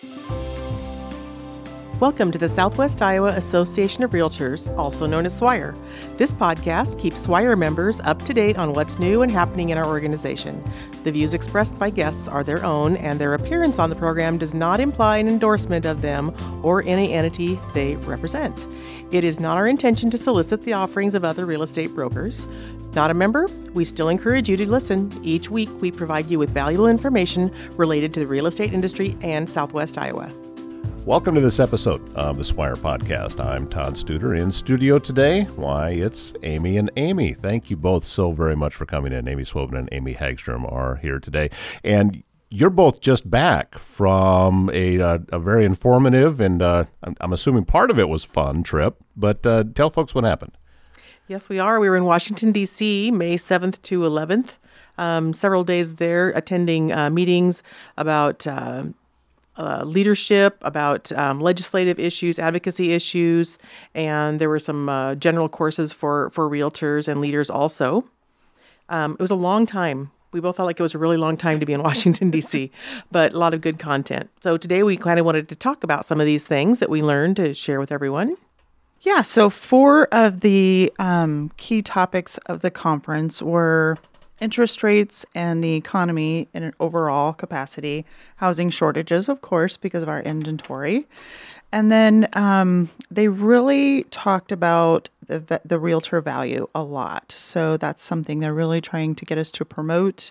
Thank you. Welcome to the Southwest Iowa Association of Realtors, also known as SWIAR. This podcast keeps SWIAR members up to date on what's new and happening in our organization. The views expressed by guests are their own, and their appearance on the program does not imply an endorsement of them or any entity they represent. It is not our intention to solicit the offerings of other real estate brokers. Not a member? We still encourage you to listen. Each week, we provide you with valuable information related to the real estate industry and Southwest Iowa. Welcome to this episode of the SWIAR Podcast. I'm Todd Studer in studio today. Why, it's Amy and Amy. Thank you both so very much for coming in. Amy Svoboda and Amy Haggstrom are here today. And you're both just back from a, uh, a very informative and uh, I'm, I'm, assuming part of it was fun trip, but uh, tell folks what happened. Yes, we are. We were in Washington, D.C., May 7th to 11th. Um, several days there attending uh, meetings about uh, leadership, about um, legislative issues, advocacy issues, and there were some uh, general courses for, for realtors and leaders also. Um, it was a long time. We both felt like it was a really long time to be in Washington, D.C., but a lot of good content. So today we kind of wanted to talk about some of these things that we learned to share with everyone. Yeah, so four of the um, key topics of the conference were interest rates and the economy in an overall capacity, housing shortages, of course, because of our inventory. And then um, they really talked about the, the realtor value a lot. So that's something they're really trying to get us to promote.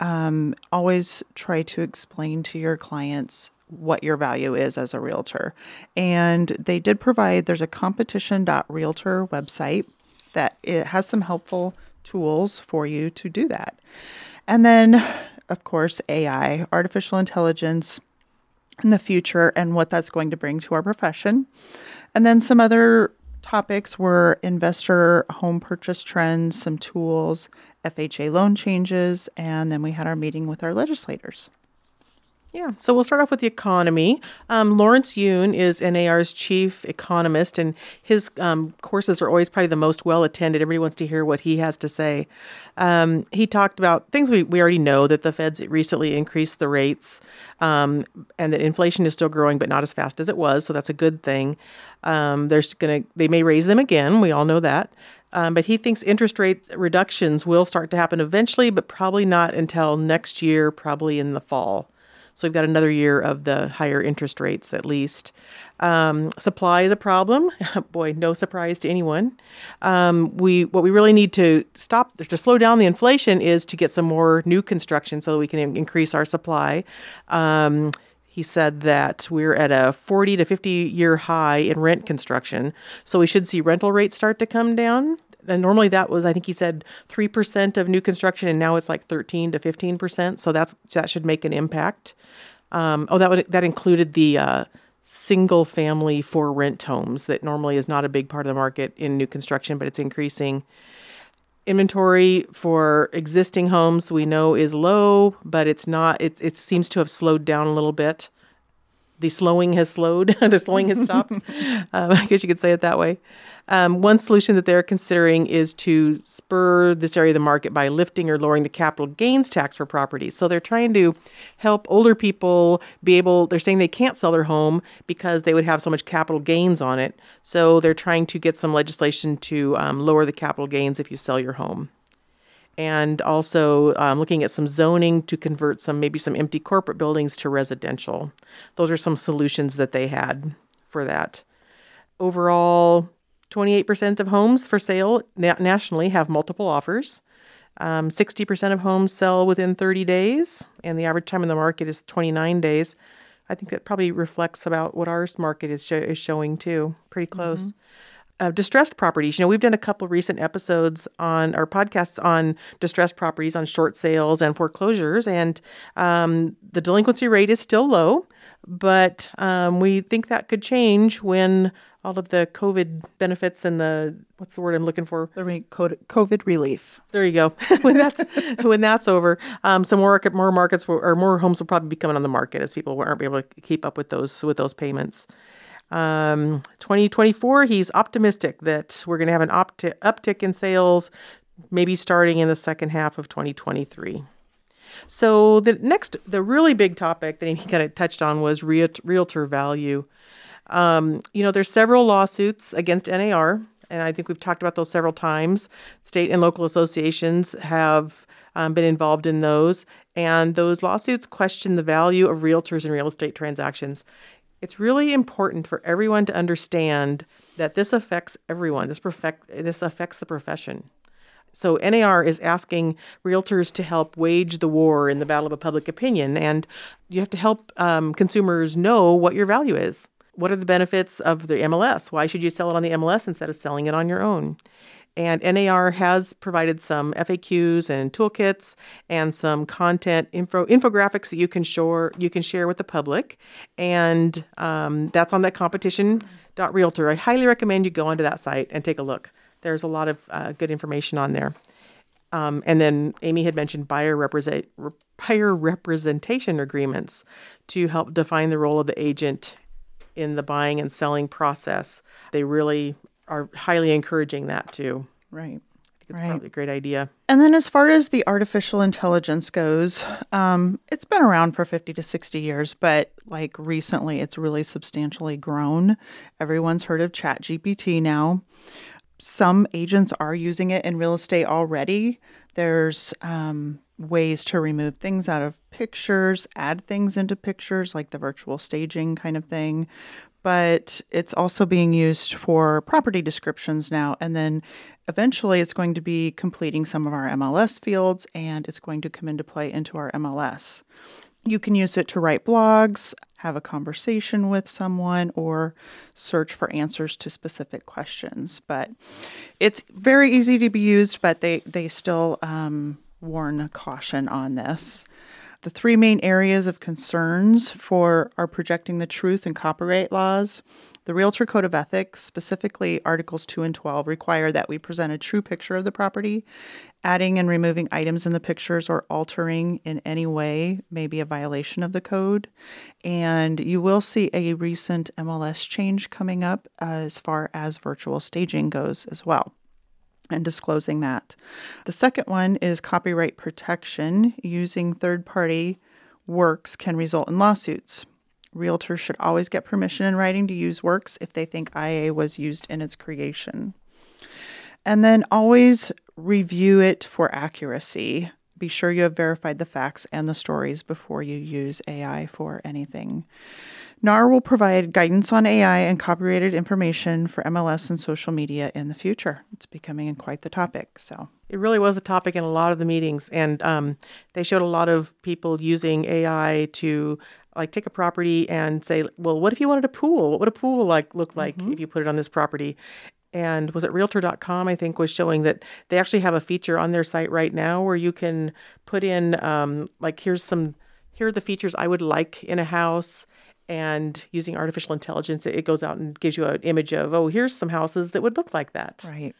Um, always try to explain to your clients what your value is as a realtor. And they did provide, there's a competition.realtor website that it has some helpful tools for you to do that. And then, of course, AI, artificial intelligence in the future, and what that's going to bring to our profession. And then some other topics were investor home purchase trends, some tools, FHA loan changes, and then we had our meeting with our legislators. Yeah, so we'll start off with the economy. Um, Lawrence Yun is NAR's chief economist, and his um, courses are always probably the most well attended. Everybody wants to hear what he has to say. Um, he talked about things we, we already know that the Fed's recently increased the rates, um, and that inflation is still growing, but not as fast as it was. So that's a good thing. Um, there's gonna they may raise them again. We all know that. Um, but he thinks interest rate reductions will start to happen eventually, but probably not until next year, probably in the fall. So we've got another year of the higher interest rates at least. Um, supply is a problem. Boy, no surprise to anyone. Um, we what we really need to stop to slow down the inflation is to get some more new construction so that we can increase our supply. Um, he said that we're at a 40 to 50 year high in rent construction, so we should see rental rates start to come down and normally that was I think he said three percent of new construction, and now it's like thirteen to fifteen percent. So that's that should make an impact. Um, oh, that would that included the uh, single family for rent homes that normally is not a big part of the market in new construction, but it's increasing. Inventory for existing homes we know is low, but it's not. It it seems to have slowed down a little bit. The slowing has slowed. the slowing has stopped. uh, I guess you could say it that way. Um, one solution that they're considering is to spur this area of the market by lifting or lowering the capital gains tax for properties. So they're trying to help older people be able, they're saying they can't sell their home because they would have so much capital gains on it. So they're trying to get some legislation to um, lower the capital gains if you sell your home. And also um, looking at some zoning to convert some, maybe some empty corporate buildings to residential. Those are some solutions that they had for that. Overall, 28% of homes for sale na- nationally have multiple offers. Um, 60% of homes sell within 30 days, and the average time in the market is 29 days. I think that probably reflects about what our market is, is showing too, pretty close. Mm-hmm. Uh, distressed properties. You know, we've done a couple recent episodes on our podcasts on distressed properties, on short sales and foreclosures, and um, the delinquency rate is still low, but um, we think that could change when all of the COVID benefits and the what's the word I'm looking for? The re- COVID relief. There you go. when that's when that's over, um, some more more markets will, or more homes will probably be coming on the market as people aren't able to keep up with those with those payments. Um, 2024, he's optimistic that we're going to have an opt- uptick in sales, maybe starting in the second half of 2023. So the next, the really big topic that he kind of touched on was real, realtor value. Um, you know, there's several lawsuits against NAR, and I think we've talked about those several times. State and local associations have um, been involved in those, and those lawsuits question the value of realtors in real estate transactions. It's really important for everyone to understand that this affects everyone. This perfect this affects the profession. So NAR is asking realtors to help wage the war in the battle of public opinion, and you have to help um, consumers know what your value is. What are the benefits of the MLS? Why should you sell it on the MLS instead of selling it on your own? And NAR has provided some FAQs and toolkits and some content info infographics that you can share you can share with the public, and um, that's on that competition.realtor. I highly recommend you go onto that site and take a look. There's a lot of uh, good information on there. Um, and then Amy had mentioned buyer represent buyer representation agreements to help define the role of the agent in the buying and selling process. They really are highly encouraging that too. Right. I think it's Right. probably a great idea. And then, as far as the artificial intelligence goes, um, it's been around for 50 to 60 years, but like recently, it's really substantially grown. Everyone's heard of ChatGPT now. Some agents are using it in real estate already. There's um, ways to remove things out of pictures, add things into pictures, like the virtual staging kind of thing. But it's also being used for property descriptions now. And then eventually it's going to be completing some of our MLS fields and it's going to come into play into our MLS. You can use it to write blogs, have a conversation with someone, or search for answers to specific questions. But it's very easy to be used, but they, they still um, warn caution on this. The three main areas of concerns for are projecting the truth and copyright laws. The Realtor Code of Ethics, specifically Articles 2 and 12, require that we present a true picture of the property. Adding and removing items in the pictures or altering in any way may be a violation of the code. And you will see a recent MLS change coming up as far as virtual staging goes as well and disclosing that. The second one is copyright protection. Using third party works can result in lawsuits. Realtors should always get permission in writing to use works if they think IA was used in its creation. And then always review it for accuracy. Be sure you have verified the facts and the stories before you use AI for anything. NAR will provide guidance on AI and copyrighted information for MLS and social media in the future. It's becoming quite the topic. So, It really was a topic in a lot of the meetings, and um, they showed a lot of people using AI to like take a property and say, "Well, what if you wanted a pool? What would a pool like look like if you put it on this property?" And was it Realtor.com? I think was showing that they actually have a feature on their site right now where you can put in um, like here's some here are the features I would like in a house. And using artificial intelligence, it goes out and gives you an image of, oh, here's some houses that would look like that. right.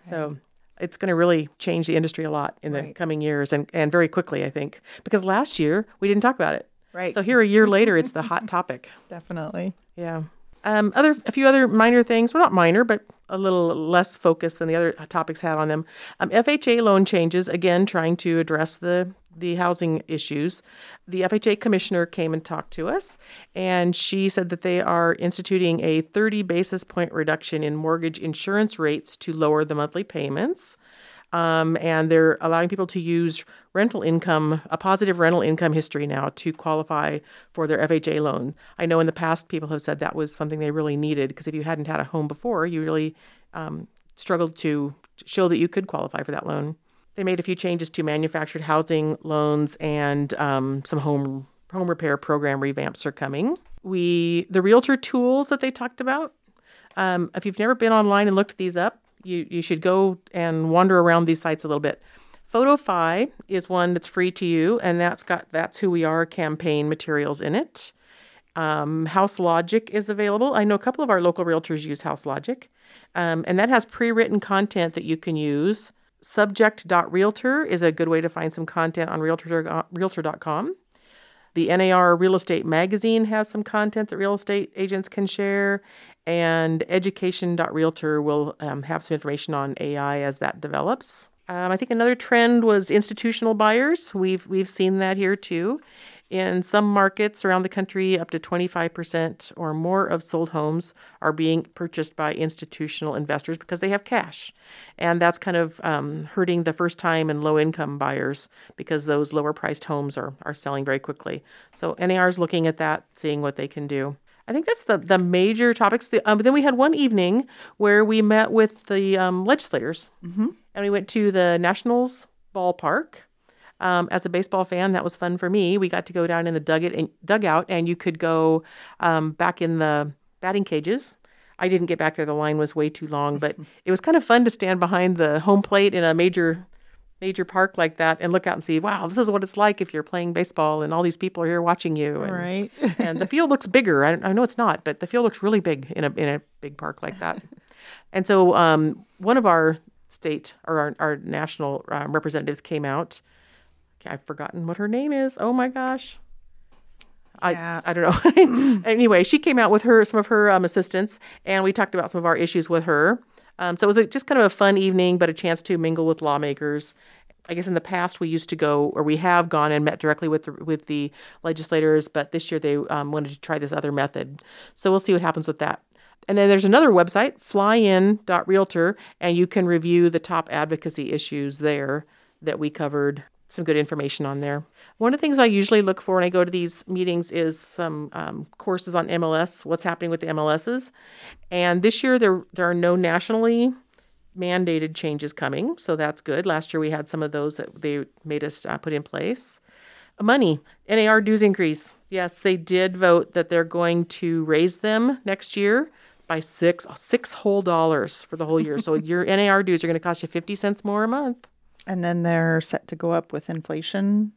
So it's going to really change the industry a lot in the Right. coming years and, and very quickly, I think. Because last year we didn't talk about it. Right. So here a year later, it's the hot topic. Definitely. Yeah. Um, other a few other minor things. Well, not minor, but a little less focused than the other topics had on them. Um, FHA loan changes again, trying to address the the housing issues. The FHA commissioner came and talked to us, and she said that they are instituting a 30 basis point reduction in mortgage insurance rates to lower the monthly payments. Um, and they're allowing people to use rental income, a positive rental income history now to qualify for their FHA loan. I know in the past people have said that was something they really needed because if you hadn't had a home before, you really um, struggled to show that you could qualify for that loan. They made a few changes to manufactured housing loans and um, some home home repair program revamps are coming. We the realtor tools that they talked about. Um, if you've never been online and looked these up, you you should go and wander around these sites a little bit. PhotoFi is one that's free to you, and that's got that's who we are campaign materials in it. Um, HouseLogic is available. I know a couple of our local realtors use HouseLogic, um, and that has pre-written content that you can use. Subject.realtor is a good way to find some content on realtor, realtor.com. The NAR Real Estate Magazine has some content that real estate agents can share, and education.realtor will um, have some information on AI as that develops. Um, I think another trend was institutional buyers. We've we've seen that here too. In some markets around the country, up to 25% or more of sold homes are being purchased by institutional investors because they have cash. And that's kind of um, hurting the first time and low income buyers because those lower priced homes are, are selling very quickly. So NAR is looking at that, seeing what they can do. I think that's the, the major topics. The, um, but then we had one evening where we met with the um, legislators mm-hmm. and we went to the Nationals ballpark um, as a baseball fan, that was fun for me. We got to go down in the dugout and, dugout, and you could go um, back in the batting cages. I didn't get back there; the line was way too long. But it was kind of fun to stand behind the home plate in a major, major park like that and look out and see, wow, this is what it's like if you're playing baseball and all these people are here watching you. And, right. and the field looks bigger. I, I know it's not, but the field looks really big in a in a big park like that. and so um, one of our state or our, our national uh, representatives came out I've forgotten what her name is. Oh my gosh. Yeah. I, I don't know. anyway, she came out with her some of her um, assistants, and we talked about some of our issues with her. Um, so it was a, just kind of a fun evening, but a chance to mingle with lawmakers. I guess in the past we used to go, or we have gone and met directly with the, with the legislators, but this year they um, wanted to try this other method. So we'll see what happens with that. And then there's another website, flyin.realtor, and you can review the top advocacy issues there that we covered some good information on there. One of the things I usually look for when I go to these meetings is some um, courses on MLS, what's happening with the MLSs. And this year there there are no nationally mandated changes coming, so that's good. Last year we had some of those that they made us uh, put in place. Money, NAR dues increase. Yes, they did vote that they're going to raise them next year by six six whole dollars for the whole year. so your NAR dues are going to cost you fifty cents more a month. And then they're set to go up with inflation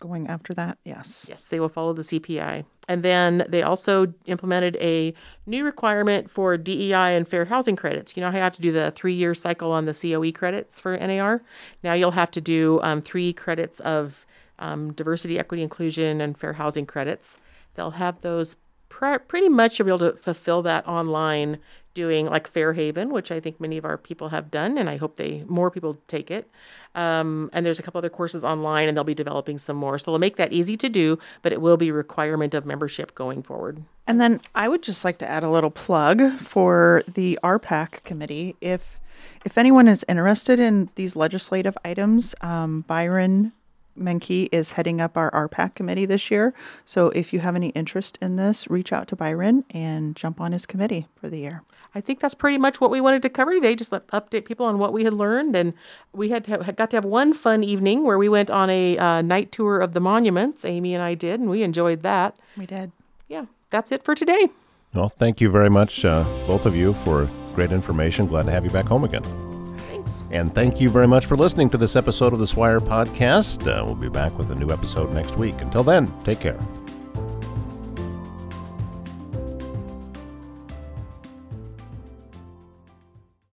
going after that. Yes. Yes, they will follow the CPI. And then they also implemented a new requirement for DEI and fair housing credits. You know how you have to do the three year cycle on the COE credits for NAR? Now you'll have to do um, three credits of um, diversity, equity, inclusion, and fair housing credits. They'll have those pr- pretty much, you'll be able to fulfill that online doing like Fairhaven, which I think many of our people have done, and I hope they more people take it. Um, and there's a couple other courses online, and they'll be developing some more. So they'll make that easy to do, but it will be requirement of membership going forward. And then I would just like to add a little plug for the RPAC committee. If if anyone is interested in these legislative items, um, Byron Menke is heading up our RPAC committee this year. So if you have any interest in this, reach out to Byron and jump on his committee for the year. I think that's pretty much what we wanted to cover today. Just let, update people on what we had learned, and we had, to have, got to have one fun evening where we went on a uh, night tour of the monuments. Amy and I did, and we enjoyed that. We did. Yeah, that's it for today. Well, thank you very much, uh, both of you, for great information. Glad to have you back home again. Thanks. And thank you very much for listening to this episode of the SWIAR Podcast. Uh, we'll be back with a new episode next week. Until then, take care.